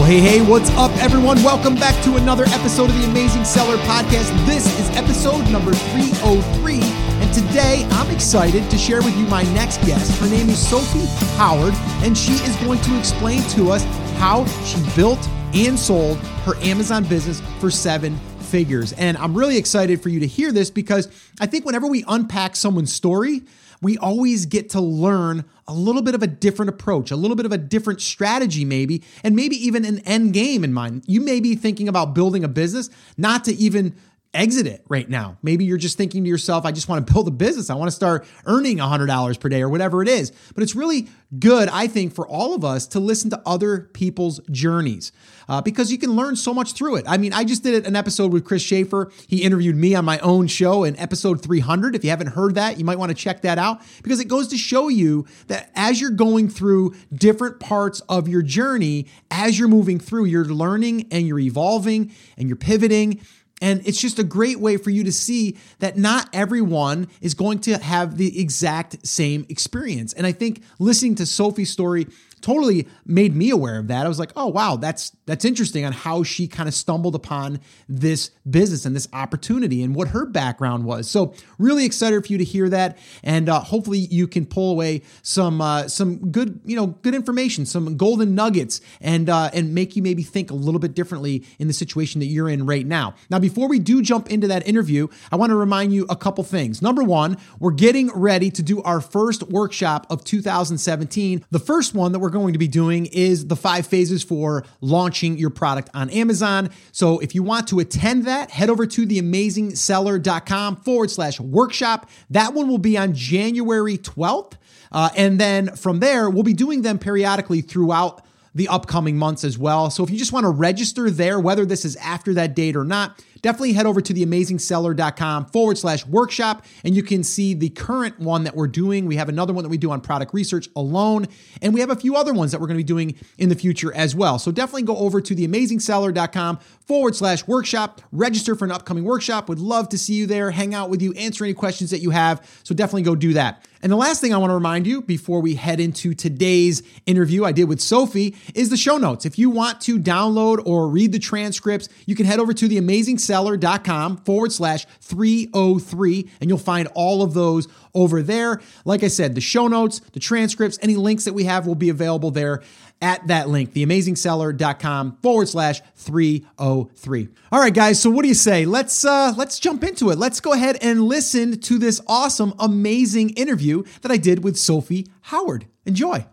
Well, hey, hey, what's up, everyone? Welcome back to another episode of the Amazing Seller Podcast. This is episode number 303. And today I'm excited to share with you my next guest. Her name is Sophie Howard, and she is going to explain to us how she built and sold her Amazon business for seven figures. And I'm really excited for you to hear this because I think whenever we unpack someone's story, we always get to learn a little bit of a different approach, a little bit of a different strategy, maybe, and maybe even an end game in mind. You may be thinking about building a business, not to even exit it right now. Maybe you're just thinking to yourself, I just want to build a business. I want to start earning $100 per day or whatever it is. But it's really good, I think, for all of us to listen to other people's journeys uh, because you can learn so much through it. I mean, I just did an episode with Chris Schaefer. He interviewed me on my own show in episode 300. If you haven't heard that, you might want to check that out because it goes to show you that as you're going through different parts of your journey, as you're moving through, you're learning and you're evolving and you're pivoting and it's just a great way for you to see that not everyone is going to have the exact same experience. And I think listening to Sophie's story totally made me aware of that. I was like, oh wow, that's that's interesting on how she kind of stumbled upon this business and this opportunity and what her background was. So really excited for you to hear that, and uh, hopefully you can pull away some uh, some good you know good information, some golden nuggets, and uh, and make you maybe think a little bit differently in the situation that you're in right now. Now, before we do jump into that interview, I want to remind you a couple things. Number one, we're getting ready to do our first workshop of 2017. The first one that we're going to be doing is the five phases for launching your product on Amazon. So if you want to attend that, head over to theamazingseller.com forward slash workshop. That one will be on January 12th. Uh, and then from there, we'll be doing them periodically throughout the upcoming months as well. So if you just want to register there, whether this is after that date or not, definitely head over to theamazingseller.com forward slash workshop and you can see the current one that we're doing. We have another one that we do on product research alone, and we have a few other ones that we're going to be doing in the future as well. So definitely go over to theamazingseller.com forward slash workshop, register for an upcoming workshop. Would love to see you there, hang out with you, answer any questions that you have. So definitely go do that. And the last thing I want to remind you before we head into today's interview I did with Sophie is the show notes. If you want to download or read the transcripts, you can head over to theamazingseller.com forward slash 303 and you'll find all of those over there. Like I said, the show notes, the transcripts, any links that we have will be available there at that link, theamazingseller.com forward slash 303. All right, guys. So what do you say? Let's uh let's jump into it. Let's go ahead and listen to this awesome, amazing interview that I did with Sophie Howard. Enjoy.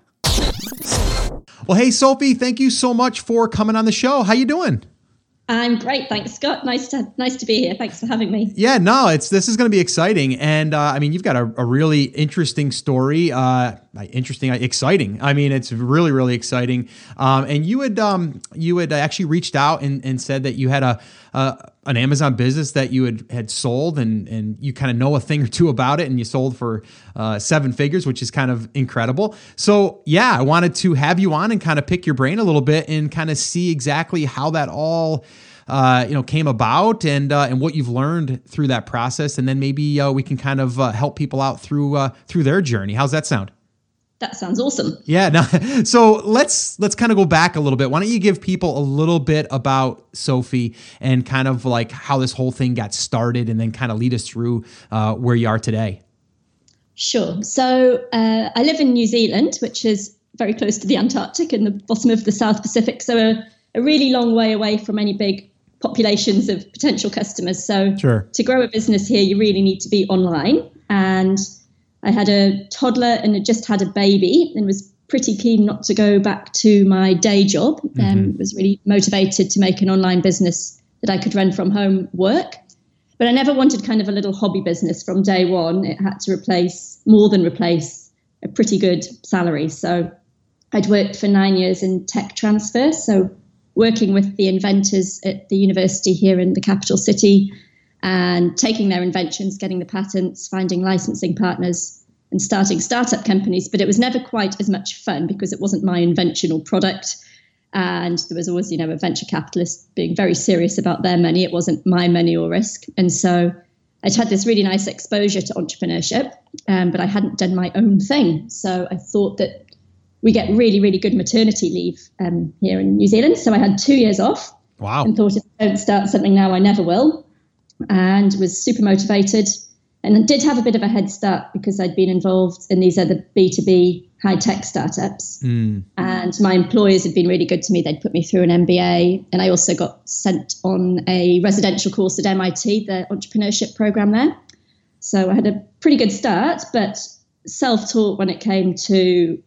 Well, hey Sophie, thank you so much for coming on the show. How you doing? I'm great, thanks, Scott. Nice to nice to be here. Thanks for having me. Yeah, no, it's this is going to be exciting, and uh, I mean, you've got a, a really interesting story. Uh, interesting, exciting. I mean, it's really really exciting. Um, and you had um, you had actually reached out and, and said that you had a, a an Amazon business that you had had sold, and and you kind of know a thing or two about it, and you sold for uh, seven figures, which is kind of incredible. So yeah, I wanted to have you on and kind of pick your brain a little bit and kind of see exactly how that all uh, you know came about and uh, and what you've learned through that process, and then maybe uh, we can kind of uh, help people out through uh, through their journey. How's that sound? That sounds awesome. Yeah. No, so let's let's kind of go back a little bit. Why don't you give people a little bit about Sophie and kind of like how this whole thing got started, and then kind of lead us through uh, where you are today. Sure. So uh, I live in New Zealand, which is very close to the Antarctic in the bottom of the South Pacific. So a, a really long way away from any big populations of potential customers. So sure. to grow a business here, you really need to be online. And I had a toddler and had just had a baby and was pretty keen not to go back to my day job. Um, mm-hmm. Um, was really motivated to make an online business that I could run from home work. But I never wanted kind of a little hobby business from day one. It had to replace more than replace a pretty good salary. So I'd worked for nine years in tech transfer. So working with the inventors at the university here in the capital city and taking their inventions, getting the patents, finding licensing partners, and starting startup companies. But it was never quite as much fun because it wasn't my invention or product. And there was always, you know, a venture capitalist being very serious about their money. It wasn't my money or risk. And so I'd had this really nice exposure to entrepreneurship, um, but I hadn't done my own thing. So I thought that we get really, really good maternity leave um, here in New Zealand. So I had two years off. Wow. And thought if I don't start something now, I never will. And was super motivated and did have a bit of a head start because I'd been involved in these other B2B high tech startups. Mm. And my employers had been really good to me. They'd put me through an MBA. And I also got sent on a residential course at MIT, the entrepreneurship program there. So I had a pretty good start, but self taught when it came to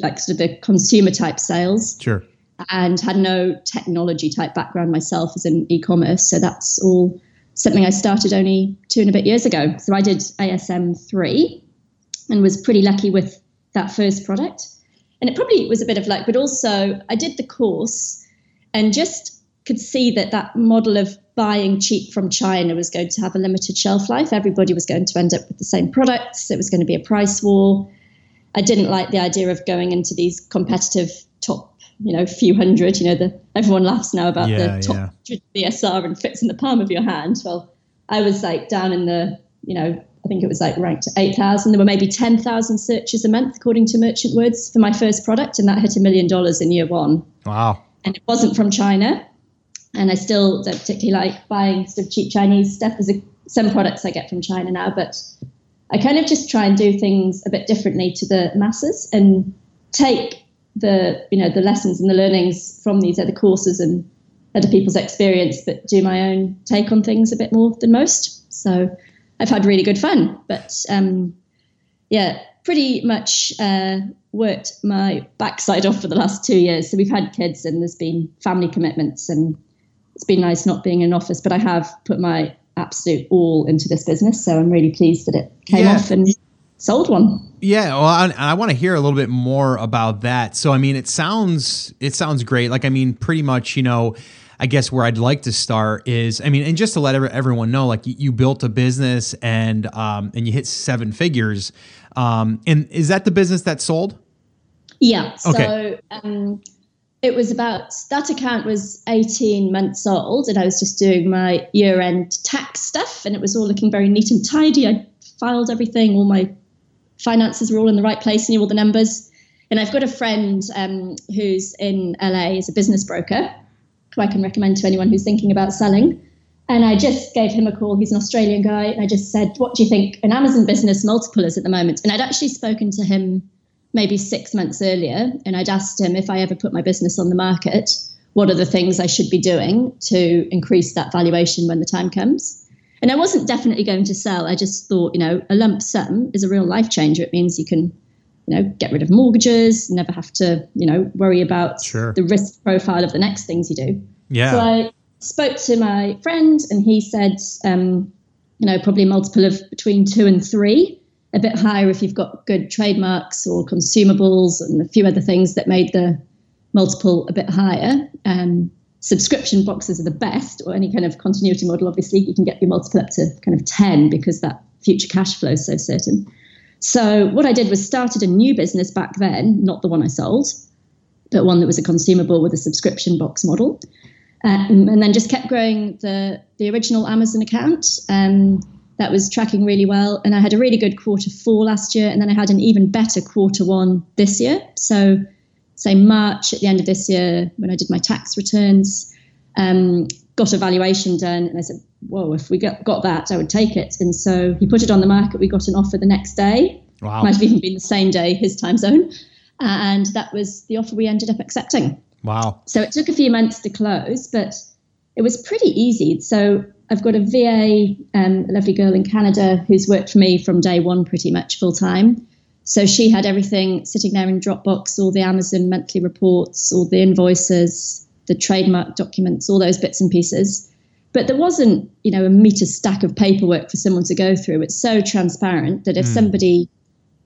like sort of the consumer type sales. Sure. And had no technology type background myself as in e-commerce. So that's all something I started only two and a bit years ago. So I did ASM three and was pretty lucky with that first product. And it probably was a bit of luck, but also I did the course and just could see that that model of buying cheap from China was going to have a limited shelf life. Everybody was going to end up with the same products. It was going to be a price war. I didn't like the idea of going into these competitive top, you know, few hundred. You know, the everyone laughs now about yeah, the top yeah. BSR and fits in the palm of your hand. Well, I was like down in the, you know, I think it was like ranked 8,000. There were maybe 10,000 searches a month, according to Merchant Words, for my first product, and that hit a million dollars in year one. Wow. And it wasn't from China. And I still don't particularly like buying sort of cheap Chinese stuff. There's a, some products I get from China now, but I kind of just try and do things a bit differently to the masses and take the you know the lessons and the learnings from these other courses and other people's experience, but do my own take on things a bit more than most. So I've had really good fun, but um, yeah, pretty much uh, worked my backside off for the last two years. So we've had kids and there's been family commitments and it's been nice not being in office, but I have put my absolute all into this business. So I'm really pleased that it came yeah. off and sold one. Yeah, well, I, I want to hear a little bit more about that. So, I mean, it sounds it sounds great. Like, I mean, pretty much, you know, I guess where I'd like to start is, I mean, and just to let everyone know, like, you, built a business and um, and you hit seven figures. Um, and is that the business that sold? Yeah. Okay. So, um, it was about that account was 18 months old and i was just doing my year end tax stuff and it was all looking very neat and tidy i filed everything all my finances were all in the right place and knew all the numbers. And i've got a friend um, who's in la as a business broker who i can recommend to anyone who's thinking about selling. And i just gave him a call. He's an australian guy. And i just said what do you think? An amazon business multiple is at the moment. And i'd actually spoken to him maybe six months earlier, and I'd asked him if I ever put my business on the market, what are the things I should be doing to increase that valuation when the time comes? And I wasn't definitely going to sell. I just thought, you know, a lump sum is a real life changer. It means you can, you know, get rid of mortgages, never have to, you know, worry about sure. the risk profile of the next things you do. Yeah. So I spoke to my friend, and he said, um, you know, probably a multiple of between two and three a bit higher if you've got good trademarks or consumables and a few other things that made the multiple a bit higher. Um, subscription boxes are the best, or any kind of continuity model. Obviously, you can get your multiple up to kind of 10 because that future cash flow is so certain. So, what I did was started a new business back then, not the one I sold, but one that was a consumable with a subscription box model. Um, and then just kept growing the, the original Amazon account. Um, that was tracking really well. And I had a really good quarter four last year, and then I had an even better quarter one this year. So, say March at the end of this year, when I did my tax returns, um, got a valuation done, and I said, "Whoa, if we got, got that, I would take it." And so he put it on the market. We got an offer the next day. Wow. Might have even been the same day, his time zone, and that was the offer we ended up accepting. Wow. So it took a few months to close, but it was pretty easy. So I've got a VA, um, a lovely girl in Canada who's worked for me from day one pretty much full time. So she had everything sitting there in Dropbox, all the Amazon monthly reports, all the invoices, the trademark documents, all those bits and pieces. But there wasn't, you know, a meter stack of paperwork for someone to go through. It's so transparent that if mm. somebody,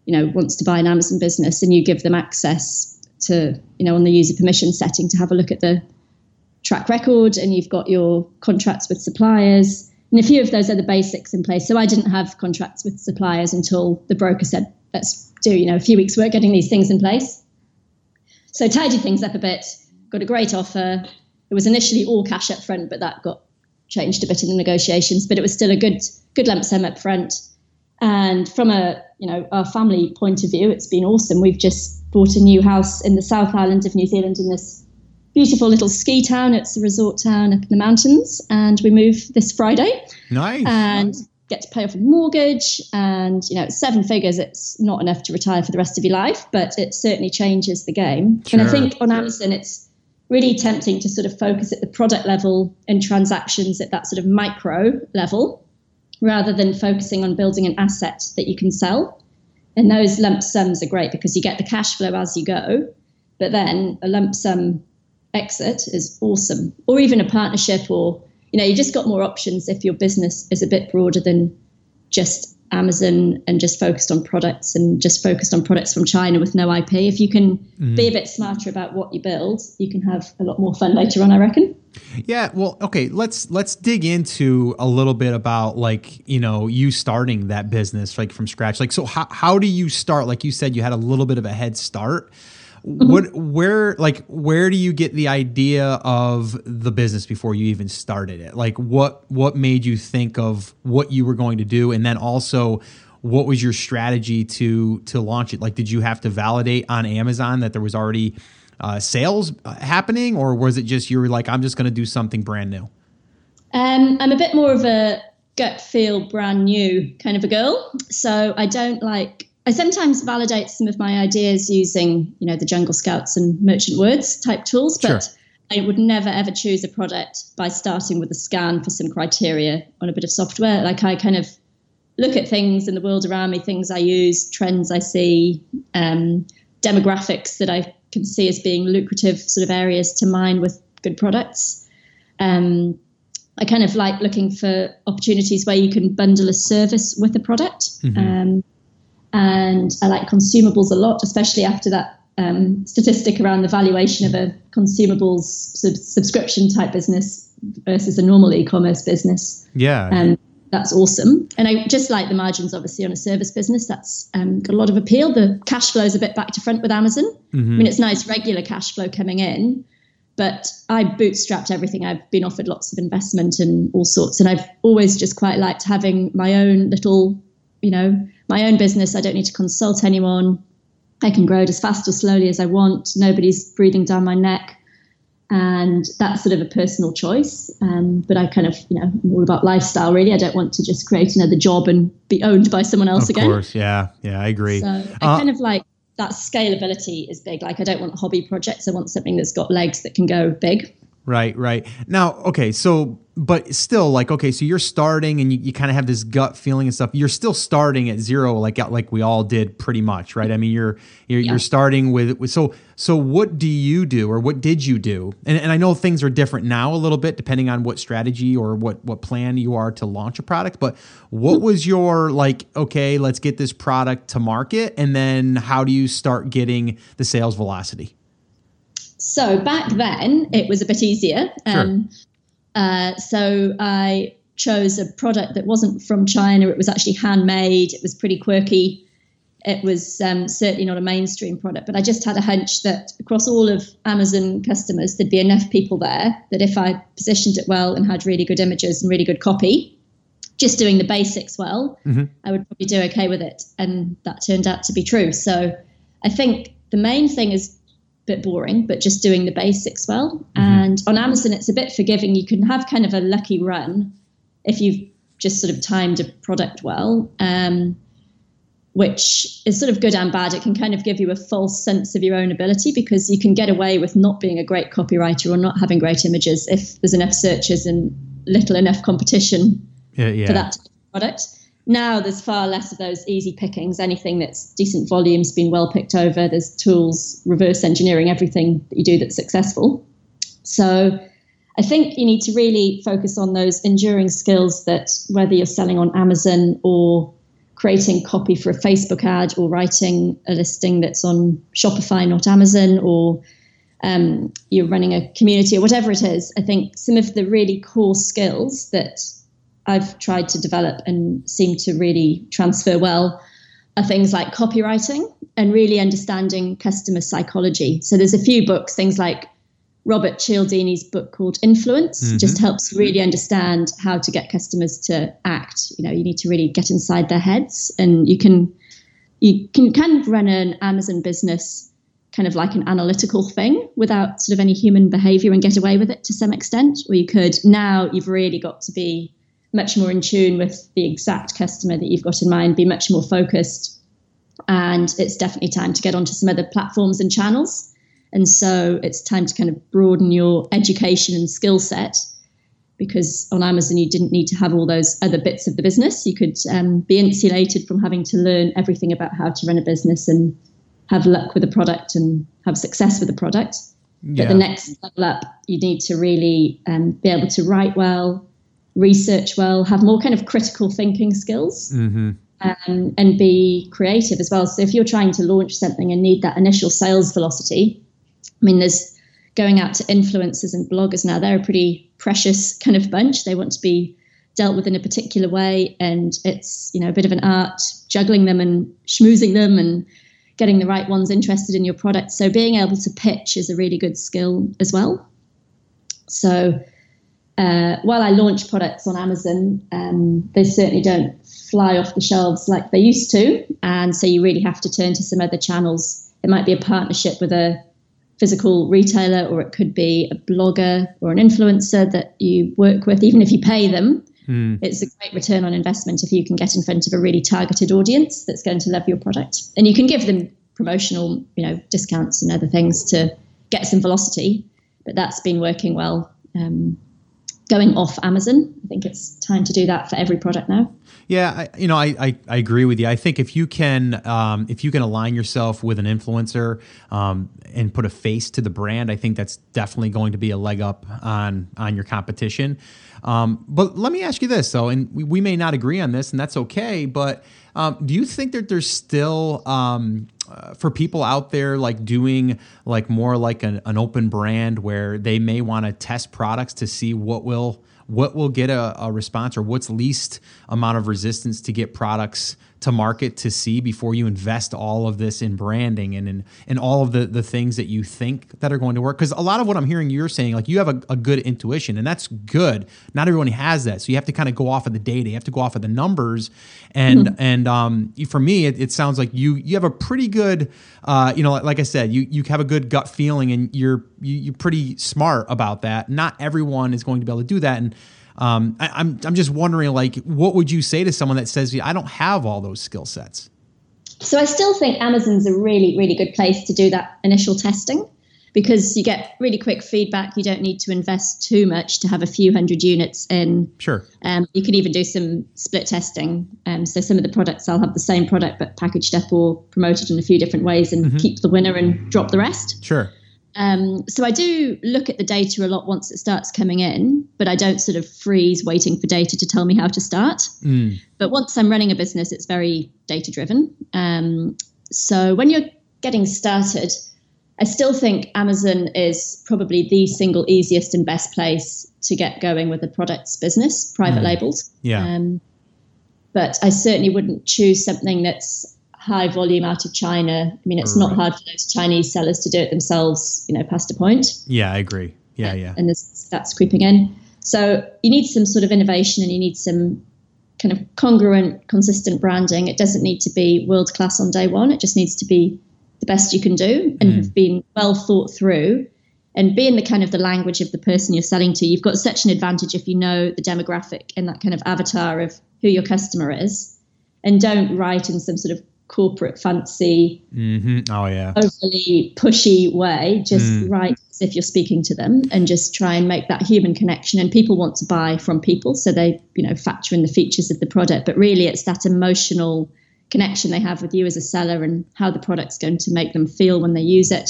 you know, wants to buy an Amazon business and you give them access to, you know, on the user permission setting to have a look at the track record and you've got your contracts with suppliers and a few of those other basics in place. So I didn't have contracts with suppliers until the broker said, let's do, you know, a few weeks work getting these things in place. So tidy things up a bit, got a great offer. It was initially all cash up front, but that got changed a bit in the negotiations, but it was still a good good lump sum up front. And from a, you know, our family point of view, it's been awesome. We've just bought a new house in the South Island of New Zealand in this beautiful little ski town. It's a resort town up in the mountains, and we move this Friday. Nice. And get to pay off a mortgage, and you know, seven figures. It's not enough to retire for the rest of your life, but it certainly changes the game. Sure. And I think on Amazon, it's really tempting to sort of focus at the product level and transactions at that sort of micro level, rather than focusing on building an asset that you can sell. And those lump sums are great because you get the cash flow as you go, but then a lump sum exit is awesome, or even a partnership, or you know, you just got more options if your business is a bit broader than just Amazon and just focused on products and just focused on products from China with no IP. If you can mm. be a bit smarter about what you build, you can have a lot more fun later on, I reckon. Yeah, well, okay, let's let's dig into a little bit about like, you know, you starting that business like from scratch. Like so how how do you start? Like you said you had a little bit of a head start. What where like where do you get the idea of the business before you even started it? Like what what made you think of what you were going to do and then also what was your strategy to to launch it? Like did you have to validate on Amazon that there was already uh, sales uh, happening or was it just you were like I'm just going to do something brand new? Um, I'm a bit more of a gut feel brand new kind of a girl. So I don't like I sometimes validate some of my ideas using, you know, the Jungle Scouts and Merchant Words type tools, but sure. I would never ever choose a product by starting with a scan for some criteria on a bit of software. Like I kind of look at things in the world around me, things I use, trends I see, um, demographics that I can see as being lucrative sort of areas to mine with good products. Um, I kind of like looking for opportunities where you can bundle a service with a product. Mm-hmm. Um, and I like consumables a lot, especially after that um, statistic around the valuation of a consumables sub- subscription type business versus a normal e-commerce business. Yeah. Um, that's awesome. And I just like the margins, obviously, on a service business. That's um, got a lot of appeal. The cash flow is a bit back to front with Amazon. Mm-hmm. I mean, it's nice regular cash flow coming in, but I bootstrapped everything. I've been offered lots of investment and all sorts. And I've always just quite liked having my own little, you know, my own business. I don't need to consult anyone. I can grow it as fast or slowly as I want. Nobody's breathing down my neck. And that's sort of a personal choice. Um, but I kind of, you know, I'm all about lifestyle, really. I don't want to just create another job and be owned by someone else of again. Of course, yeah. Yeah, I agree. So I uh, kind of like that scalability is big. Like I don't want hobby projects. I want something that's got legs that can go big. Right, right. Now, okay, so but still like okay so you're starting and you, you kind of have this gut feeling and stuff you're still starting at zero like uh, like we all did pretty much right i mean you're you're, yeah. you're starting with, with so so what do you do or what did you do and, and i know things are different now a little bit depending on what strategy or what what plan you are to launch a product but what was your like okay let's get this product to market and then how do you start getting the sales velocity so back then it was a bit easier. Um, sure. uh, so I chose a product that wasn't from China. It was actually handmade. It was pretty quirky. It was um, certainly not a mainstream product, but I just had a hunch that across all of Amazon customers, there'd be enough people there that if I positioned it well and had really good images and really good copy, just doing the basics well, mm-hmm. I would probably do okay with it. And that turned out to be true. So I think the main thing is bit boring, but just doing the basics well. Mm-hmm. And on Amazon, it's a bit forgiving. You can have kind of a lucky run if you've just sort of timed a product well, um, which is sort of good and bad. It can kind of give you a false sense of your own ability because you can get away with not being a great copywriter or not having great images if there's enough searches and little enough competition yeah, yeah. for that product. Now there's far less of those easy pickings. Anything that's decent volume's been well picked over. There's tools reverse engineering everything that you do that's successful. So I think you need to really focus on those enduring skills that whether you're selling on Amazon or creating copy for a Facebook ad or writing a listing that's on Shopify, not Amazon, or um, you're running a community or whatever it is. I think some of the really core skills that I've tried to develop and seem to really transfer well are things like copywriting and really understanding customer psychology. So there's a few books, things like Robert Cialdini's book called Influence mm-hmm. just helps really understand how to get customers to act. You know, you need to really get inside their heads and you can you can kind of run an Amazon business kind of like an analytical thing without sort of any human behavior and get away with it to some extent. Or you could now you've really got to be much more in tune with the exact customer that you've got in mind, be much more focused. And it's definitely time to get onto some other platforms and channels. And so it's time to kind of broaden your education and skill set because on Amazon you didn't need to have all those other bits of the business. You could um, be insulated from having to learn everything about how to run a business and have luck with a product and have success with a product. Yeah. But the next level up, you need to really um, be able to write well, research well, have more kind of critical thinking skills, mm-hmm. um, and be creative as well. So if you're trying to launch something and need that initial sales velocity, I mean, there's going out to influencers and bloggers now. They're a pretty precious kind of bunch. They want to be dealt with in a particular way, and it's you know a bit of an art juggling them and schmoozing them and getting the right ones interested in your product. So being able to pitch is a really good skill as well. So uh, while I launch products on Amazon, um, they certainly don't fly off the shelves like they used to, and so you really have to turn to some other channels. It might be a partnership with a physical retailer, or it could be a blogger or an influencer that you work with, even if you pay them. Mm. It's a great return on investment if you can get in front of a really targeted audience that's going to love your product. And you can give them promotional, you know, discounts and other things to get some velocity. But that's been working well. Um, going off Amazon, I think it's time to do that for every product now. Yeah, I, you know, I, I, I, agree with you. I think if you can um, if you can align yourself with an influencer um, and put a face to the brand, I think that's definitely going to be a leg up on on your competition. Um, but let me ask you this though, and we, we, may not agree on this, and that's okay. But um, do you think that there's still um, uh, for people out there like doing like more like an, an open brand where they may want to test products to see what will what will get a, a response or what's least amount of resistance to get products to market to see before you invest all of this in branding and in, in all of the, the things that you think that are going to work. Because a lot of what I'm hearing you're saying, like you have a, a, good intuition, and that's good. Not everyone has that. So you have to kind of go off of the data, you have to go off of the numbers. And mm-hmm. and um, for me, it, it, sounds like you you have a pretty good, uh, you know, like, like I said, you you have a good gut feeling and you're you, you're pretty smart about that. Not everyone is going to be able to do that. And um, I, I'm I'm just wondering, like, what would you say to someone that says, "I don't have all those skill sets"? So I still think Amazon's a really really good place to do that initial testing because you get really quick feedback. You don't need to invest too much to have a few hundred units in. Sure. Um, you can even do some split testing. Um, so some of the products I'll have the same product but packaged up or promoted in a few different ways and mm-hmm. keep the winner and drop the rest. Sure. Um, so I do look at the data a lot once it starts coming in, but I don't sort of freeze waiting for data to tell me how to start. Mm. But once I'm running a business, it's very data driven. Um, so when you're getting started, I still think Amazon is probably the single easiest and best place to get going with a products business, private mm. labels. Yeah. Um, but I certainly wouldn't choose something that's high volume out of China. I mean, it's right. not hard for those Chinese sellers to do it themselves, you know, past a point. Yeah, I agree. Yeah, yeah. And that's creeping in. So you need some sort of innovation and you need some kind of congruent, consistent branding. It doesn't need to be world class on day one. It just needs to be the best you can do and mm. have been well thought through and being the kind of the language of the person you're selling to. You've got such an advantage if you know the demographic and that kind of avatar of who your customer is and don't write in some sort of corporate fancy, mm-hmm. oh yeah, overly pushy way. Just mm. write as if you're speaking to them, and just try and make that human connection. And people want to buy from people, so they you know factor in the features of the product. But really, it's that emotional connection they have with you as a seller and how the product's going to make them feel when they use it.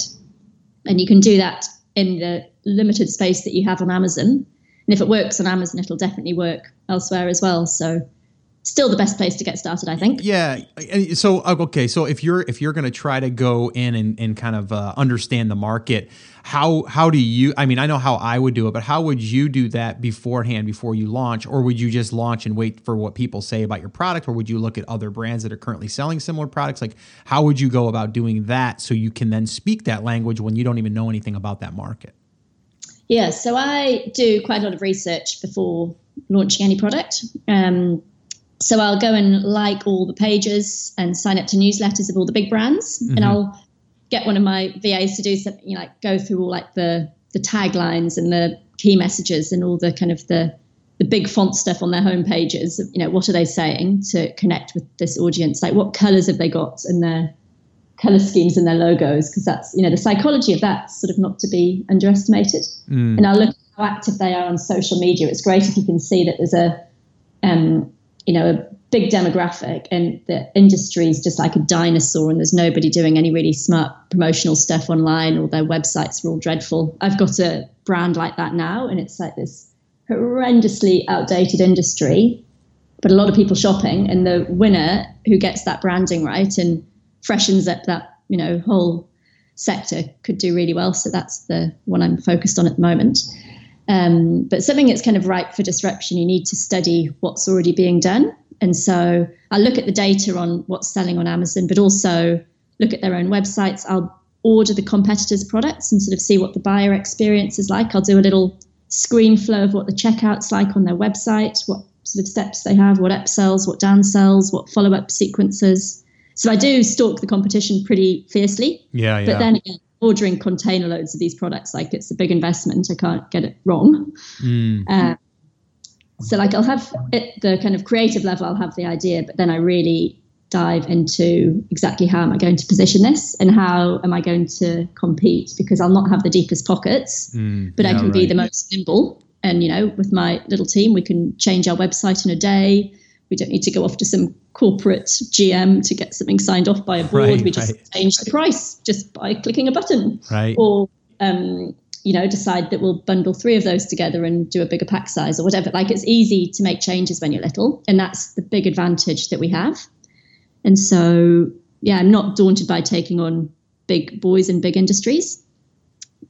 And you can do that in the limited space that you have on Amazon. And if it works on Amazon, it'll definitely work elsewhere as well. So still the best place to get started i think. Yeah so okay so if you're if you're going to try to go in and, and kind of uh, understand the market how how do you i mean i know how i would do it but how would you do that beforehand before you launch? Or would you just launch and wait for what people say about your product? Or would you look at other brands that are currently selling similar products? Like how would you go about doing that so you can then speak that language when you don't even know anything about that market? Yeah so i do quite a lot of research before launching any product. Um, so I'll go and like all the pages and sign up to newsletters of all the big brands, mm-hmm. and I'll get one of my VAs to do something you know, like go through all like the the taglines and the key messages and all the kind of the the big font stuff on their home pages. You know, what are they saying to connect with this audience? Like, what colors have they got in their color schemes and their logos? Because that's you know the psychology of that's sort of not to be underestimated. Mm. And I'll look at how active they are on social media. It's great if you can see that there's a um, you know a big demographic and the industry is just like a dinosaur and there's nobody doing any really smart promotional stuff online or their websites are all dreadful. I've got a brand like that now and it's like this horrendously outdated industry, but a lot of people shopping and the winner who gets that branding right and freshens up that, you know, whole sector could do really well. So that's the one I'm focused on at the moment. Um, but something that's kind of ripe for disruption, you need to study what's already being done and so I look at the data on what's selling on Amazon, but also look at their own websites. I'll order the competitors' products and sort of see what the buyer experience is like. I'll do a little screen flow of what the checkout's like on their website, what sort of steps they have, what upsells, what downsells, what follow up sequences. So I do stalk the competition pretty fiercely. Yeah, yeah. But then again, ordering container loads of these products, like it's a big investment. I can't get it wrong. Mm. Uh, so like I'll have at the kind of creative level, I'll have the idea, but then I really dive into exactly how am I going to position this and how am I going to compete because I'll not have the deepest pockets, mm, but yeah, I can right. be the most nimble. And you know, with my little team, we can change our website in a day. We don't need to go off to some corporate GM to get something signed off by a board. Right, we just right. change the price just by clicking a button. Right. Or um, you know, decide that we'll bundle three of those together and do a bigger pack size or whatever. Like it's easy to make changes when you're little, and that's the big advantage that we have. And so, yeah, I'm not daunted by taking on big boys in big industries.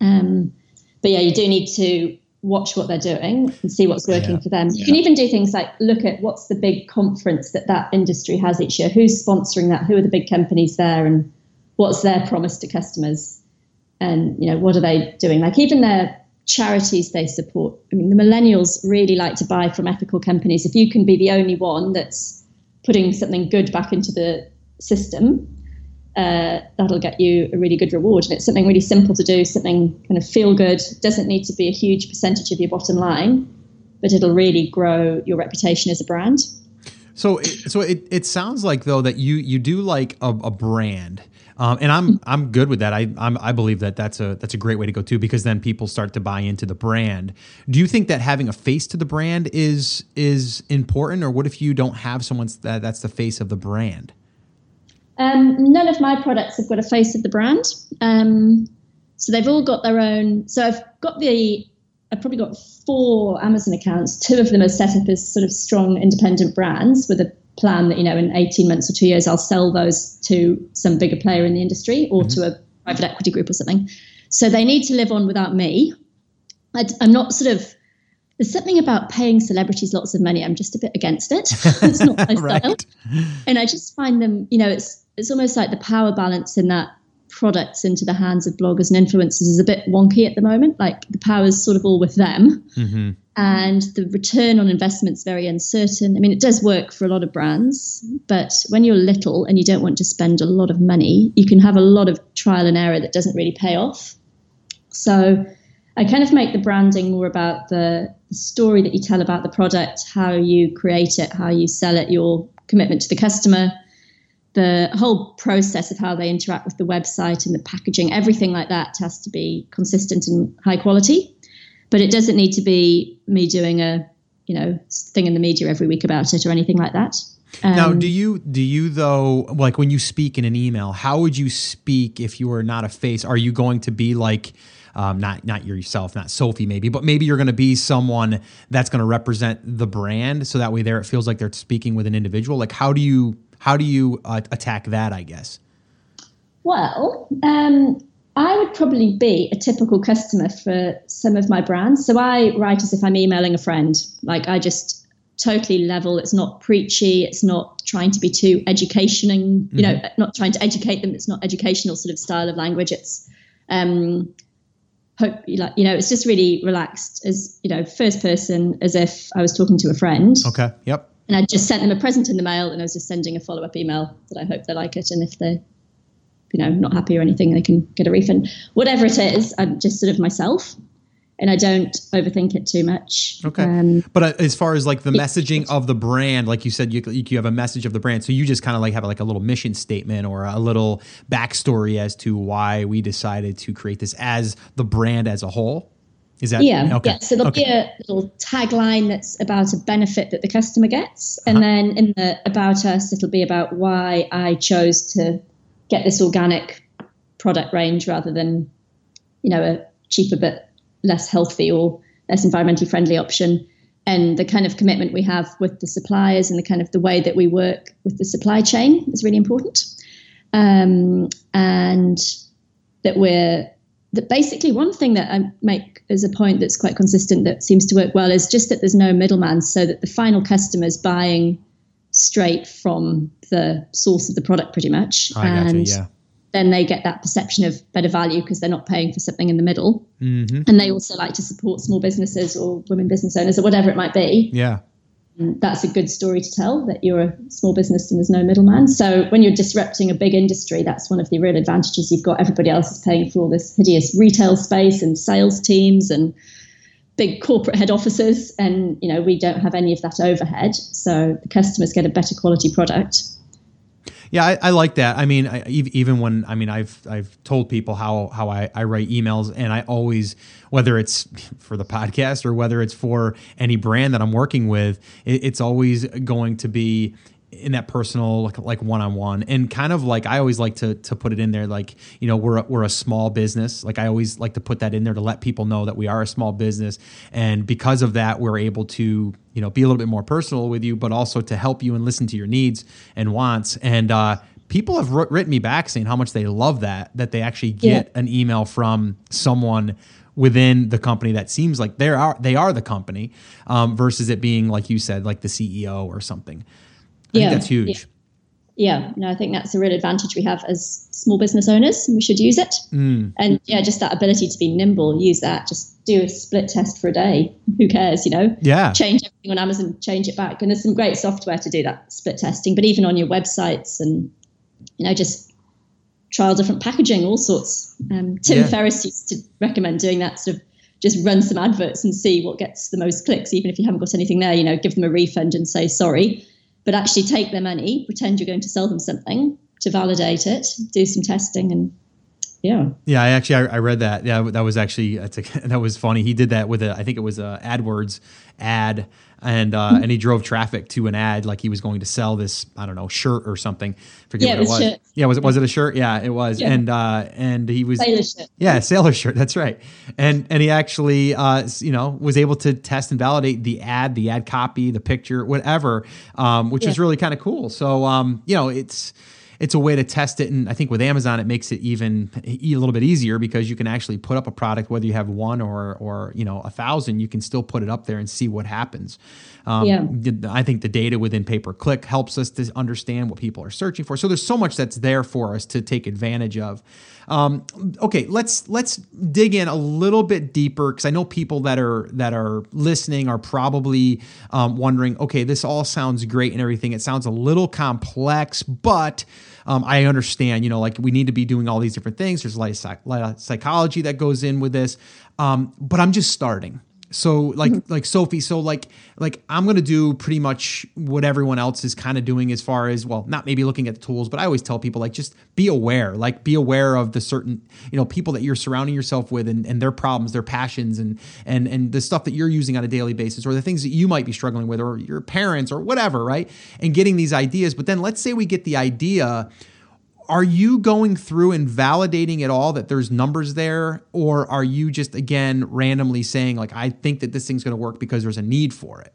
Um, but yeah, you do need to watch what they're doing and see what's working yeah, for them. You yeah. can even do things like look at what's the big conference that that industry has each year, who's sponsoring that, who are the big companies there, and what's their promise to customers? And you know what are they doing? Like even their charities they support. I mean the millennials really like to buy from ethical companies. If you can be the only one that's putting something good back into the system uh, that'll get you a really good reward and it's something really simple to do something kind of feel good doesn't need to be a huge percentage of your bottom line but it'll really grow your reputation as a brand so so it, it sounds like though that you you do like a, a brand um, and I'm I'm good with that. I I'm, i believe that that's a that's a great way to go too because then people start to buy into the brand. Do you think that having a face to the brand is is important, or what if you don't have someone that that's the face of the brand? Um, none of my products have got a face of the brand. Um, so they've all got their own. So I've got the I've probably got four Amazon accounts. Two of them are set up as sort of strong independent brands with a plan that you know in 18 months or two years I'll sell those to some bigger player in the industry or mm-hmm. to a private equity group or something. So they need to live on without me. I, am not sort of there's something about paying celebrities lots of money. I'm just a bit against it. it's not my right. style, and I just find them. You know, it's it's almost like the power balance in that products into the hands of bloggers and influencers is a bit wonky at the moment. Like the power is sort of all with them. Mm-hmm and the return on investment is very uncertain. I mean, it does work for a lot of brands, but when you're little and you don't want to spend a lot of money, you can have a lot of trial and error that doesn't really pay off. So I kind of make the branding more about the, the story that you tell about the product, how you create it, how you sell it, your commitment to the customer, the whole process of how they interact with the website and the packaging, everything like that has to be consistent and high quality but it doesn't need to be me doing a you know thing in the media every week about it or anything like that. Um, now, do you do you though like when you speak in an email? How would you speak if you were not a face? Are you going to be like? Um, not not yourself, not Sophie, maybe, but maybe you're going to be someone that's going to represent the brand, so that way there it feels like they're speaking with an individual. Like, how do you how do you uh, attack that? I guess. Well, um, I would probably be a typical customer for some of my brands. So I write as if I'm emailing a friend. Like I just totally level. It's not preachy. It's not trying to be too educationing, you mm-hmm. know, not trying to educate them. It's not educational sort of style of language. It's, um, hope like, you know, it's just really relaxed as, you know, first person as if I was talking to a friend. Okay. Yep. And I just sent them a present in the mail and I was just sending a follow up email that I hope they like it. And if they you know not happy or anything, they can get a refund. Whatever it is, I'm just sort of myself and I don't overthink it too much. Okay. Um, but uh, as far as like the messaging of the brand, like you said, you, you have a message of the brand. So you just kind of like have like a little mission statement or a little backstory as to why we decided to create this as the brand as a whole. Is that yeah? Okay. Yeah. So there'll okay. be a little tagline that's about a benefit that the customer gets, and uh-huh. then in the about us, it'll be about why I chose to get this organic product range rather than, you know, a cheaper but less healthy or less environmentally friendly option and the kind of commitment we have with the suppliers and the kind of the way that we work with the supply chain is really important um, and that we're that basically one thing that I make as a point that's quite consistent that seems to work well is just that there's no middleman so that the final customer is buying straight from the source of the product pretty much I and you, yeah then they get that perception of better value because they're not paying for something in the middle. Mm-hmm. And they also like to support small businesses or women business owners or whatever it might be. Yeah. And that's a good story to tell that you're a small business and there's no middleman. So when you're disrupting a big industry, that's one of the real advantages you've got. Everybody else is paying for all this hideous retail space and sales teams and big corporate head offices. And, you know, we don't have any of that overhead. So the customers get a better quality product yeah, I, I, like that. I mean, I, even when I mean, I've I've told people how how I, I write emails, and I always, whether it's for the podcast or whether it's for any brand that I'm working with, it, it's always going to be in that personal like, like one-on-one. And kind of like i always like to to put it in there like you know we're a, we're a small business. Like i always like to put that in there to let people know that we are a small business. And because of that we're able to you know be a little bit more personal with you but also to help you and listen to your needs and wants. And uh people have written me back saying how much they love that that they actually get yeah. an email from someone within the company that seems like they are they are the company um, versus it being like you said like the CEO or something yeah, think that's huge. Yeah. yeah. no, I think that's a real advantage we have as small business owners. We should use it. Mm. And yeah, just that ability to be nimble, use that. Just do a split test for a day. Who cares, you know? Yeah. Change everything on Amazon, change it back. And there's some great software to do that split testing. But even on your websites and, you know, just trial different packaging, all sorts. Um, Tim yeah. Ferriss used to recommend doing that sort of just run some adverts and see what gets the most clicks, even if you haven't got anything there, you know, give them a refund and say, sorry, but actually take their money, pretend you're going to sell them something to validate it, do some testing, and yeah. Yeah, I actually I, I read that. Yeah, that was actually a, that was funny. He did that with a I think it was a AdWords ad and uh, and he drove traffic to an ad like he was going to sell this I don't know shirt or something. Forget yeah, what it was. Shirt. Yeah, was it was it a shirt? Yeah, it was. Yeah. And uh, and he was sailor shirt. Yeah, sailor shirt. That's right. And and he actually uh, you know was able to test and validate the ad, the ad copy, the picture, whatever, um, which yeah. is really kind of cool. So um, you know it's it's a way to test it. And I think with Amazon, it makes it even a little bit easier because you can actually put up a product, whether you have one or, or, you know, a thousand, you can still put it up there and see what happens. Um, yeah. I think the data within pay per click helps us to understand what people are searching for. So there's so much that's there for us to take advantage of. Um, okay, let's let's dig in a little bit deeper because I know people that are that are listening are probably um, wondering. Okay, this all sounds great and everything. It sounds a little complex, but um, I understand, you know, like we need to be doing all these different things. There's a lot of, psych- lot of psychology that goes in with this. Um, but I'm just starting. So like mm-hmm. like Sophie, so like like I'm gonna do pretty much what everyone else is kind of doing as far as well, not maybe looking at the tools, but I always tell people like just be aware, like be aware of the certain you know people that you're surrounding yourself with and, and their problems, their passions, and and and the stuff that you're using on a daily basis, or the things that you might be struggling with, or your parents, or whatever, right? And getting these ideas. But then let's say we get the idea are you going through and validating it all that there's numbers there? Or are you just again randomly saying like i think that this thing's going to work because there's a need for it?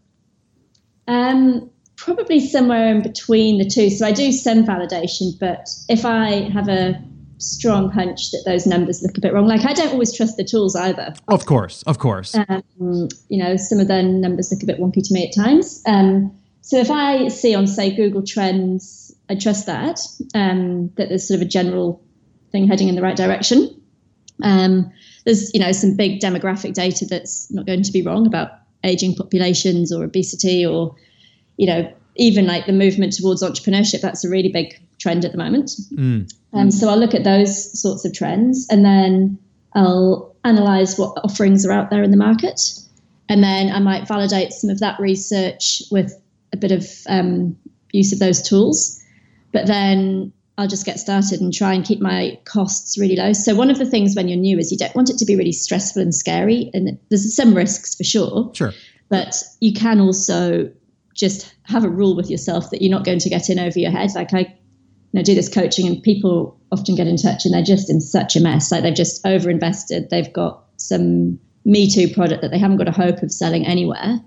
Um, probably somewhere in between the two. So i do some validation but if i have a strong hunch that those numbers look a bit wrong like i don't always trust the tools either. Of course of course. Um, you know some of the numbers look a bit wonky to me at times. Um, so if i see on say google trends I trust that um, that there's sort of a general thing heading in the right direction. Um, there's you know some big demographic data that's not going to be wrong about aging populations or obesity or you know even like the movement towards entrepreneurship. That's a really big trend at the moment. Mm. Um, so I'll look at those sorts of trends and then I'll analyze what offerings are out there in the market. And then I might validate some of that research with a bit of um, use of those tools. But then I'll just get started and try and keep my costs really low. So one of the things when you're new is you don't want it to be really stressful and scary, and there's some risks for sure. Sure. But you can also just have a rule with yourself that you're not going to get in over your head. Like I, you know, do this coaching, and people often get in touch and they're just in such a mess. Like they've just overinvested. They've got some Me Too product that they haven't got a hope of selling anywhere.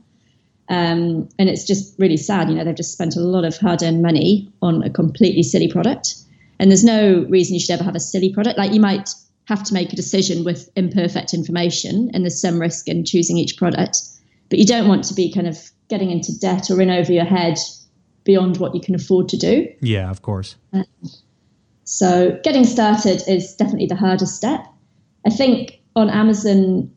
Um, and it's just really sad. You know, they've just spent a lot of hard earned money on a completely silly product. And there's no reason you should ever have a silly product. Like you might have to make a decision with imperfect information, and there's some risk in choosing each product. But you don't want to be kind of getting into debt or in over your head beyond what you can afford to do. Yeah, of course. Um, so getting started is definitely the hardest step. I think on Amazon,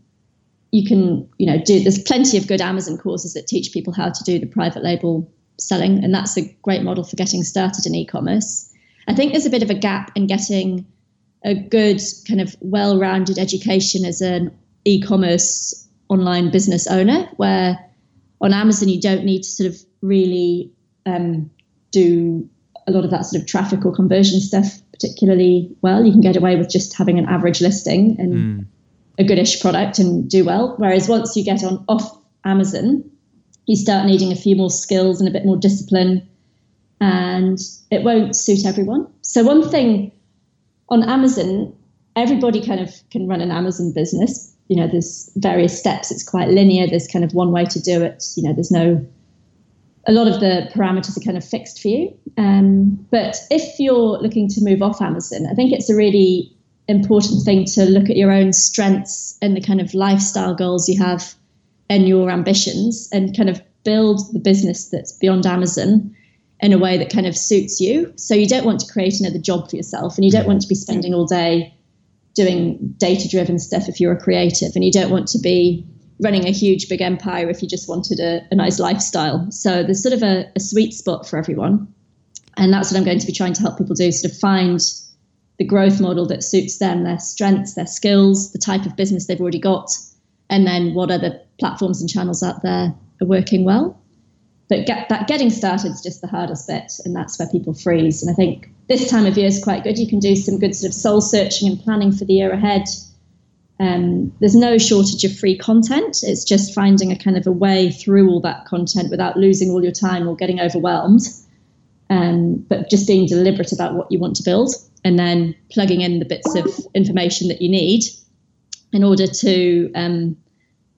you can, you know, do. There's plenty of good Amazon courses that teach people how to do the private label selling, and that's a great model for getting started in e-commerce. I think there's a bit of a gap in getting a good kind of well-rounded education as an e-commerce online business owner where on amazon you don't need to sort of really um, do a lot of that sort of traffic or conversion stuff particularly well you can get away with just having an average listing and mm. A goodish product and do well whereas once you get on off amazon you start needing a few more skills and a bit more discipline and it won't suit everyone. So, one thing on Amazon, everybody kind of can run an Amazon business. You know, there's various steps, it's quite linear, there's kind of one way to do it. You know, there's no, a lot of the parameters are kind of fixed for you. Um, but if you're looking to move off Amazon, I think it's a really important thing to look at your own strengths and the kind of lifestyle goals you have and your ambitions and kind of build the business that's beyond Amazon in a way that kind of suits you. So you don't want to create another job for yourself and you don't want to be spending all day doing data driven stuff if you're a creative and you don't want to be running a huge big empire if you just wanted a, a nice lifestyle. So there's sort of a, a sweet spot for everyone. And that's what I'm going to be trying to help people do, sort of find the growth model that suits them, their strengths, their skills, the type of business they've already got, and then what other platforms and channels out there are working well but get, that getting started is just the hardest bit, and that's where people freeze. And I think this time of year is quite good. You can do some good sort of soul searching and planning for the year ahead. Um, there's no shortage of free content. It's just finding a kind of a way through all that content without losing all your time or getting overwhelmed. Um, but just being deliberate about what you want to build and then plugging in the bits of information that you need in order to um,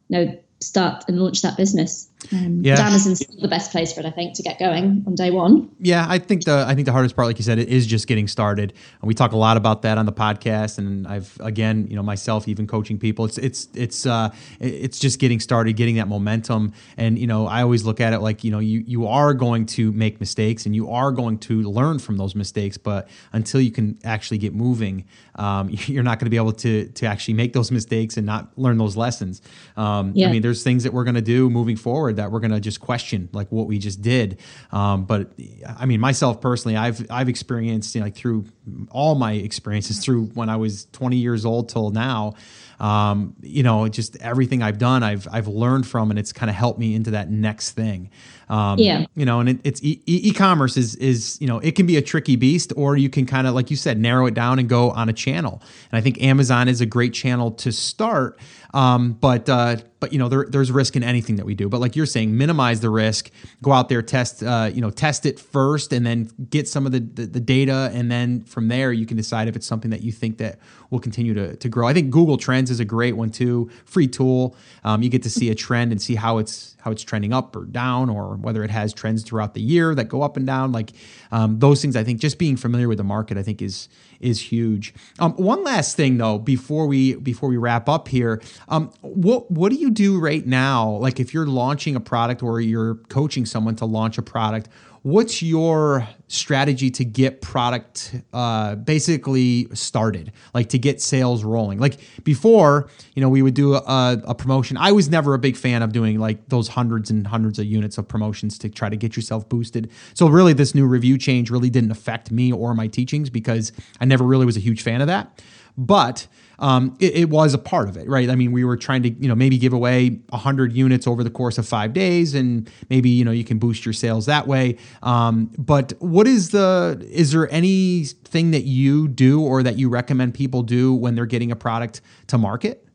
you know, start and launch that business. Um, yeah. Amazon's the best place for it, I think, to get going on day one. Yeah, I think the I think the hardest part, like you said, it is just getting started. And we talk a lot about that on the podcast, and I've again, you know, myself even coaching people. It's it's it's uh, it's just getting started, getting that momentum. And you know, I always look at it like you know, you you are going to make mistakes, and you are going to learn from those mistakes. But until you can actually get moving, um, you're not going to be able to to actually make those mistakes and not learn those lessons. Um, yeah. I mean, there's things that we're going to do moving forward that we're going to just question, like what we just did. Um, but I mean, myself personally, I've I've experienced you know, like through all my experiences through when I was 20 years old till now. Um, you know, just everything I've done, I've I've learned from, and it's kind of helped me into that next thing. Um, yeah. You know, and it, it's e- e-commerce is is you know it can be a tricky beast, or you can kind of like you said narrow it down and go on a channel. And I think Amazon is a great channel to start. Um, but uh, but you know there, there's risk in anything that we do. But like you're saying, minimize the risk. Go out there, test uh, you know test it first, and then get some of the, the, the data, and then from there you can decide if it's something that you think that will continue to, to grow. I think Google Trends is a great one too. Free tool. Um, you get to see a trend and see how it's how it's trending up or down, or whether it has trends throughout the year that go up and down. Like um, those things, I think just being familiar with the market, I think is is huge. Um, one last thing though, before we before we wrap up here, um, what what do you do right now? Like if you're launching a product or you're coaching someone to launch a product, what's your strategy to get product uh, basically started, like to get sales rolling? Like before, you know, we would do a, a, promotion. I was never a big fan of doing like those hundreds and hundreds of units of promotions to try to get yourself boosted. So really, this new review change really didn't affect me or my teachings because I never really was a huge fan of that. But um, it, it, was a part of it, right? I mean, we were trying to, you know, maybe give away 100 units over the course of five days, and maybe, you know, you can boost your sales that way. Um, but what is the, is there anything that you do or that you recommend people do when they're getting a product to market?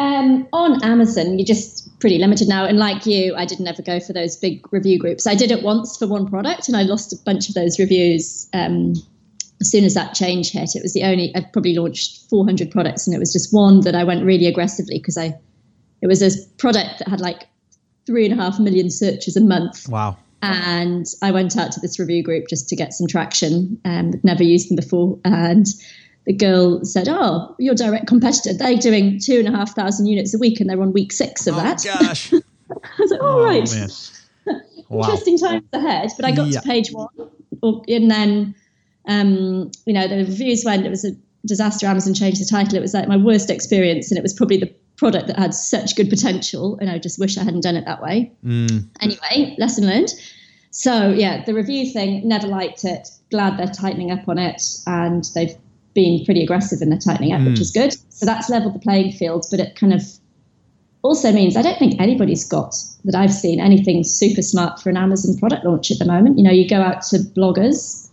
Um, on Amazon, you're just pretty limited now. And like you, I didn't ever go for those big review groups. I did it once for one product and I lost a bunch of those reviews. Um, as soon as that change hit, it was the only I've probably launched 400 products, and it was just one that I went really aggressively because I it was a product that had like three and a half million searches a month. Wow. And I went out to this review group just to get some traction. Um, never used them before, and the girl said, "Oh, your direct competitor. They're doing two and a half thousand units a week, and they're on week six of oh, that." Gosh. I was like, "All oh, right, wow. interesting times ahead." But I got yeah. to page one, and then um, you know, the reviews went, it was a disaster. Amazon changed the title. It was like my worst experience, and it was probably the product that had such good potential, and I just wish I hadn't done it that way. Mm. Anyway, lesson learned. So yeah, the review thing, never liked it. Glad they're tightening up on it, and they've been pretty aggressive in the tightening up, mm. which is good. So that's leveled the playing field, but it kind of also means I don't think anybody's got that I've seen anything super smart for an Amazon product launch at the moment. You know, you go out to bloggers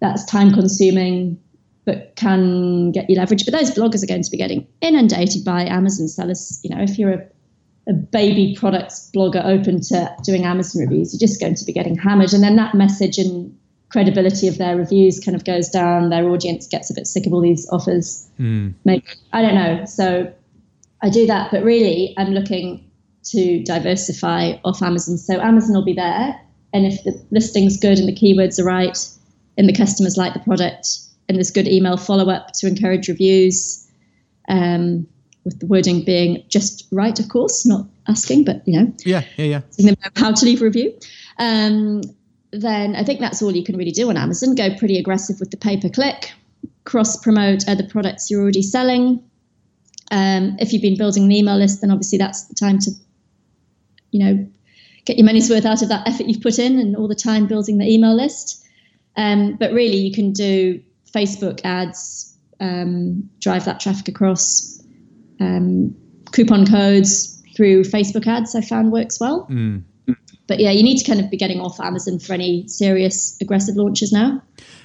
that's time consuming but can get you leverage. But those bloggers are going to be getting inundated by Amazon sellers. You know, if you're a, a baby products blogger open to doing Amazon reviews, you're just going to be getting hammered. And then that message and credibility of their reviews kind of goes down. Their audience gets a bit sick of all these offers. Mm. Maybe, I don't know. So I do that, but really I'm looking to diversify off Amazon. So Amazon will be there. And if the listing's good and the keywords are right, and the customers like the product and there's good email follow up to encourage reviews. Um, with the wording being just right, of course, not asking, but you know, yeah, yeah, yeah, them how to leave a review. Um, then I think that's all you can really do on Amazon. Go pretty aggressive with the pay per click, cross promote other products you're already selling. Um, if you've been building an email list, then obviously that's the time to, you know, get your money's worth out of that effort you've put in and all the time building the email list. Um, but really, you can do Facebook ads, um, drive that traffic across, um, coupon codes through Facebook ads. I found works well. Mm. But yeah, you need to kind of be getting off Amazon for any serious aggressive launches now.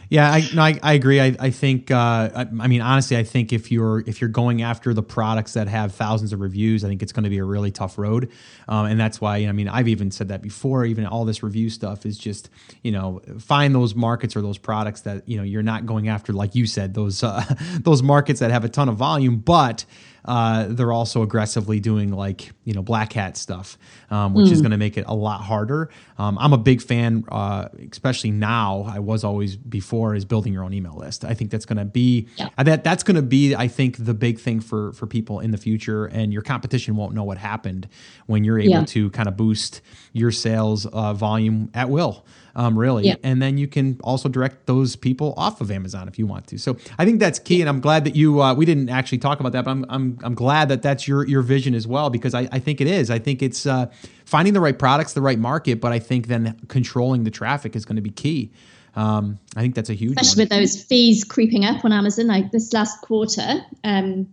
Yeah, I, no, I, I, agree. I, I think, uh, I, I, mean, honestly, I think if you're if you're going after the products that have thousands of reviews, I think it's going to be a really tough road, um, and that's why. I mean, I've even said that before. Even all this review stuff is just, you know, find those markets or those products that you know you're not going after, like you said, those uh, those markets that have a ton of volume, but uh, they're also aggressively doing like you know black hat stuff, um, which mm. is going to make it a lot harder. Um, I'm a big fan, uh, especially now. I was always before is building your own email list. I think that's going to be yeah. that that's going to be I think the big thing for for people in the future, and your competition won't know what happened when you're able yeah. to kind of boost your sales uh, volume at will um, really. Yeah. And then you can also direct those people off of Amazon if you want to. So I think that's key, and I'm glad that you. Uh, we didn't actually talk about that, but I'm I'm I'm glad that that's your your vision as well because I I think it is. I think it's uh, finding the right products, the right market, but I think then controlling the traffic is going to be key. Um, I think that's a huge, especially one. with those fees creeping up on Amazon. Like this last quarter, um,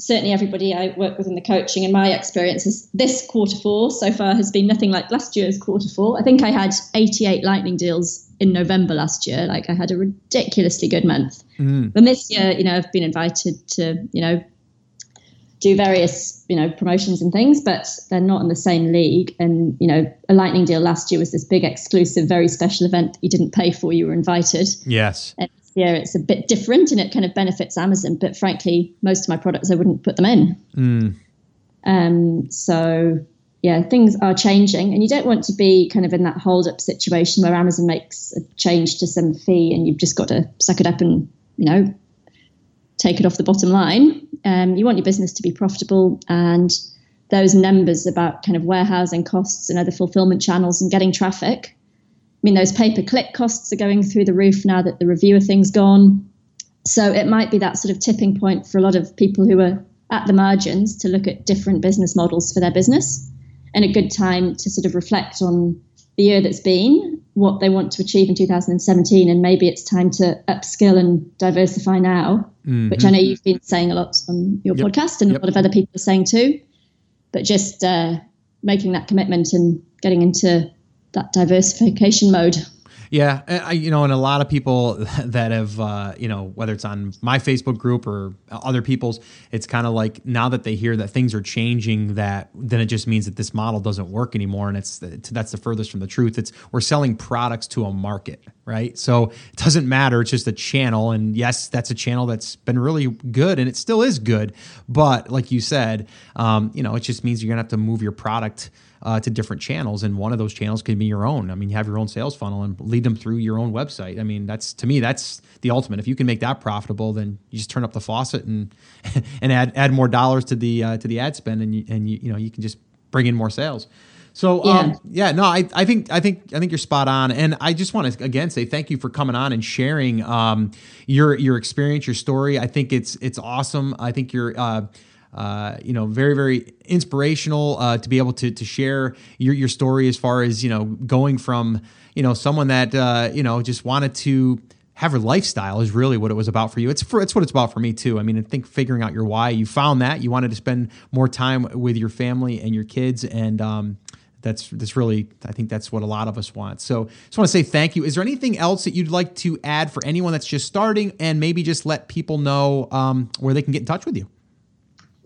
certainly everybody I work with in the coaching and my experience is this quarter four so far has been nothing like last year's quarter four. I think I had 88 lightning deals in November last year. Like I had a ridiculously good month. Mm. And this year, you know, I've been invited to, you know, do various, you know, promotions and things, but they're not in the same league. And, you know, a lightning deal last year was this big exclusive, very special event that you didn't pay for, you were invited. Yes. And year it's a bit different and it kind of benefits Amazon. But frankly, most of my products I wouldn't put them in. Mm. Um, so yeah, things are changing, and you don't want to be kind of in that hold up situation where Amazon makes a change to some fee and you've just got to suck it up and you know take it off the bottom line. Um, you want your business to be profitable and those numbers about kind of warehousing costs and other fulfillment channels and getting traffic mean, those pay per click costs are going through the roof now that the reviewer thing's gone. So it might be that sort of tipping point for a lot of people who are at the margins to look at different business models for their business and a good time to sort of reflect on the year that's been, what they want to achieve in 2017, and maybe it's time to upskill and diversify now, mm-hmm. which I know you've been saying a lot on your yep. podcast and yep. a lot of other people are saying too. But just uh, making that commitment and getting into that diversification mode. Yeah, I, you know, and a lot of people that have, uh, you know, whether it's on my Facebook group or other people's, it's kind of like now that they hear that things are changing, that then it just means that this model doesn't work anymore, and it's that's the furthest from the truth. It's we're selling products to a market, right? So it doesn't matter. It's just a channel, and yes, that's a channel that's been really good, and it still is good. But like you said, um, you know, it just means you're gonna have to move your product uh, to different channels, and one of those channels can be your own. I mean, you have your own sales funnel and lead them through your own website. I mean, that's to me that's the ultimate. If you can make that profitable, then you just turn up the faucet and and add add more dollars to the uh, to the ad spend, and you, and you you know you can just bring in more sales. So yeah. Um, yeah, no, I, I think I think I think you're spot on, and I just want to again say thank you for coming on and sharing um, your your experience, your story. I think it's it's awesome. I think you're. Uh, uh, you know, very, very inspirational uh, to be able to to share your your story as far as you know going from you know someone that uh, you know just wanted to have a lifestyle is really what it was about for you. It's for, it's what it's about for me too. I mean, I think figuring out your why. You found that you wanted to spend more time with your family and your kids, and um, that's that's really I think that's what a lot of us want. So I just want to say thank you. Is there anything else that you'd like to add for anyone that's just starting, and maybe just let people know um, where they can get in touch with you?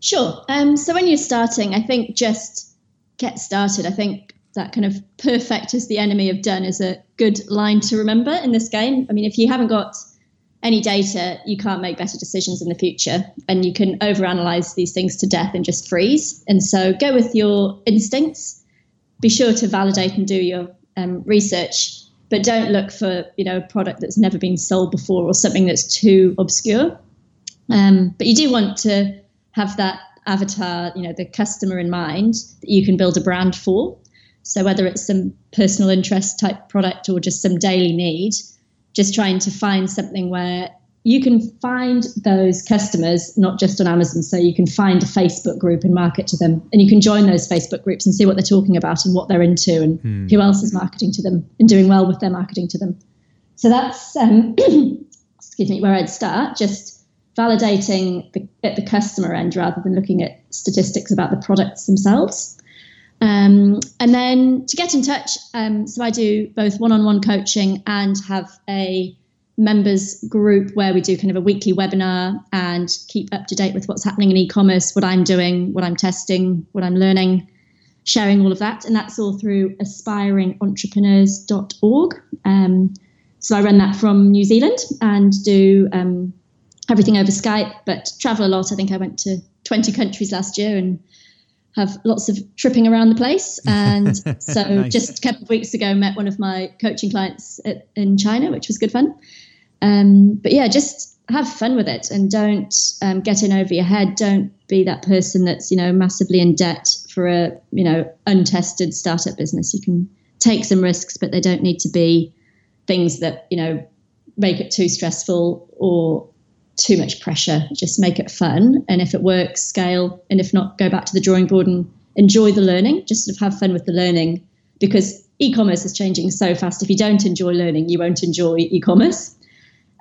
Sure. Um, so when you're starting, I think just get started. I think that kind of perfect is the enemy of done is a good line to remember in this game. I mean, if you haven't got any data, you can't make better decisions in the future, and you can overanalyze these things to death and just freeze. And so, go with your instincts. Be sure to validate and do your um, research, but don't look for you know a product that's never been sold before or something that's too obscure. Um, but you do want to have that avatar, you know, the customer in mind that you can build a brand for. So whether it's some personal interest type product or just some daily need, just trying to find something where you can find those customers not just on Amazon. So you can find a Facebook group and market to them, and you can join those Facebook groups and see what they're talking about and what they're into and hmm. who else is marketing to them and doing well with their marketing to them. So that's um, excuse me where I'd start. Just validating the, at the customer end rather than looking at statistics about the products themselves. Um, and then to get in touch, um, so I do both one on one coaching and have a members group where we do kind of a weekly webinar and keep up to date with what's happening in e commerce, what I'm doing, what I'm testing, what I'm learning, sharing all of that. And that's all through aspiringentrepreneurs.org. Um, so I run that from New Zealand and do um, everything over Skype, but travel a lot. I think I went to 20 countries last year and have lots of tripping around the place. And so nice. just a couple of weeks ago, met one of my coaching clients at, in China, which was good fun. Um, but yeah, just have fun with it and don't um, get in over your head. Don't be that person that's, you know, massively in debt for a, you know, untested startup business. You can take some risks, but they don't need to be things that, you know, make it too stressful or too much pressure. Just make it fun. And if it works, scale. And if not, go back to the drawing board and enjoy the learning. Just sort of have fun with the learning because e commerce is changing so fast. If you don't enjoy learning, you won't enjoy e commerce.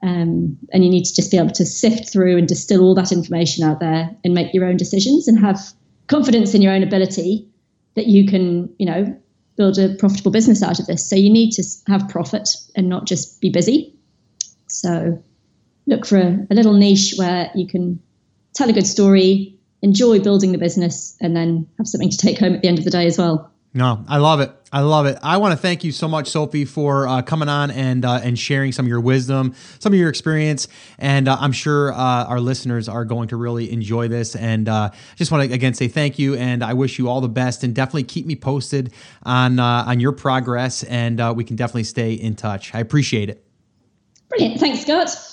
Um, and you need to just be able to sift through and distill all that information out there and make your own decisions and have confidence in your own ability that you can, you know, build a profitable business out of this. So you need to have profit and not just be busy. So look for a, a little niche where you can tell a good story, enjoy building the business, and then have something to take home at the end of the day as well. No, I love it. I love it. I want to thank you so much, Sophie, for uh, coming on and uh, and sharing some of your wisdom, some of your experience, and uh, I'm sure uh, our listeners are going to really enjoy this. And uh, just want to again say thank you, and I wish you all the best. And definitely keep me posted on uh, on your progress, and we can definitely stay in touch. I appreciate it. Brilliant. Thanks, Scott.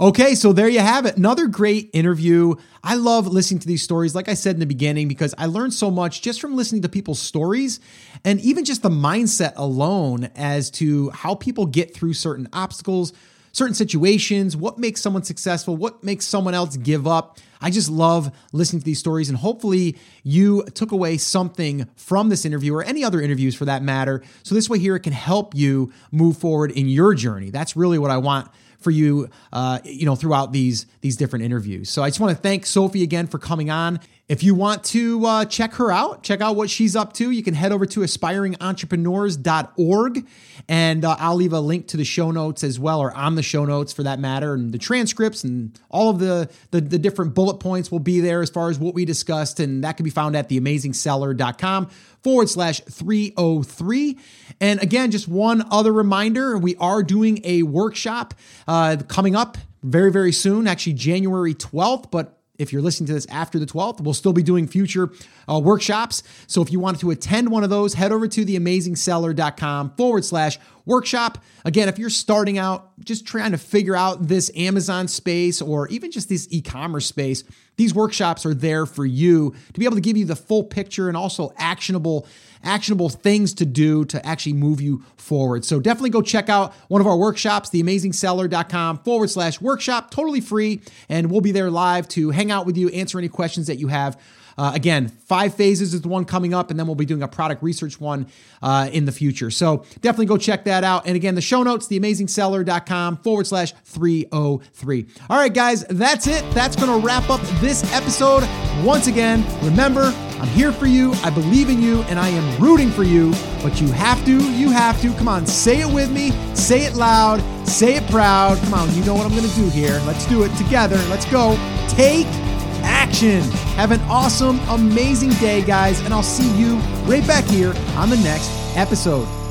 Okay, so there you have it. Another great interview. I love listening to these stories, like I said in the beginning, because I learned so much just from listening to people's stories and even just the mindset alone as to how people get through certain obstacles, certain situations, what makes someone successful, what makes someone else give up. I just love listening to these stories, and hopefully, you took away something from this interview or any other interviews for that matter. So, this way, here it can help you move forward in your journey. That's really what I want for you, uh, you know, throughout these these different interviews. So I just want to thank Sophie again for coming on. If you want to uh, check her out, check out what she's up to, you can head over to aspiringentrepreneurs.org, and uh, I'll leave a link to the show notes as well, or on the show notes for that matter, and the transcripts and all of the the, the different bullet points will be there as far as what we discussed, and that can be found at theamazingseller.com forward slash 303. And again, just one other reminder we are doing a workshop uh, coming up very, very soon, actually January 12th, but if you're listening to this after the 12th, we'll still be doing future uh, workshops. So if you wanted to attend one of those, head over to theamazingseller.com forward slash workshop. Again, if you're starting out, just trying to figure out this Amazon space or even just this e commerce space, these workshops are there for you to be able to give you the full picture and also actionable actionable things to do to actually move you forward. So definitely go check out one of our workshops, theamazingseller.com forward slash workshop, totally free. And we'll be there live to hang out with you, answer any questions that you have. Uh, again, five phases is the one coming up, and then we'll be doing a product research one uh, in the future. So definitely go check that out. And again, the show notes, theamazingseller.com forward slash 303. All right, guys, that's it. That's going to wrap up this episode. Once again, remember, I'm here for you. I believe in you, and I am rooting for you. But you have to, you have to. Come on, say it with me. Say it loud. Say it proud. Come on, you know what I'm going to do here. Let's do it together. Let's go. Take action. Have an awesome, amazing day, guys, and I'll see you right back here on the next episode.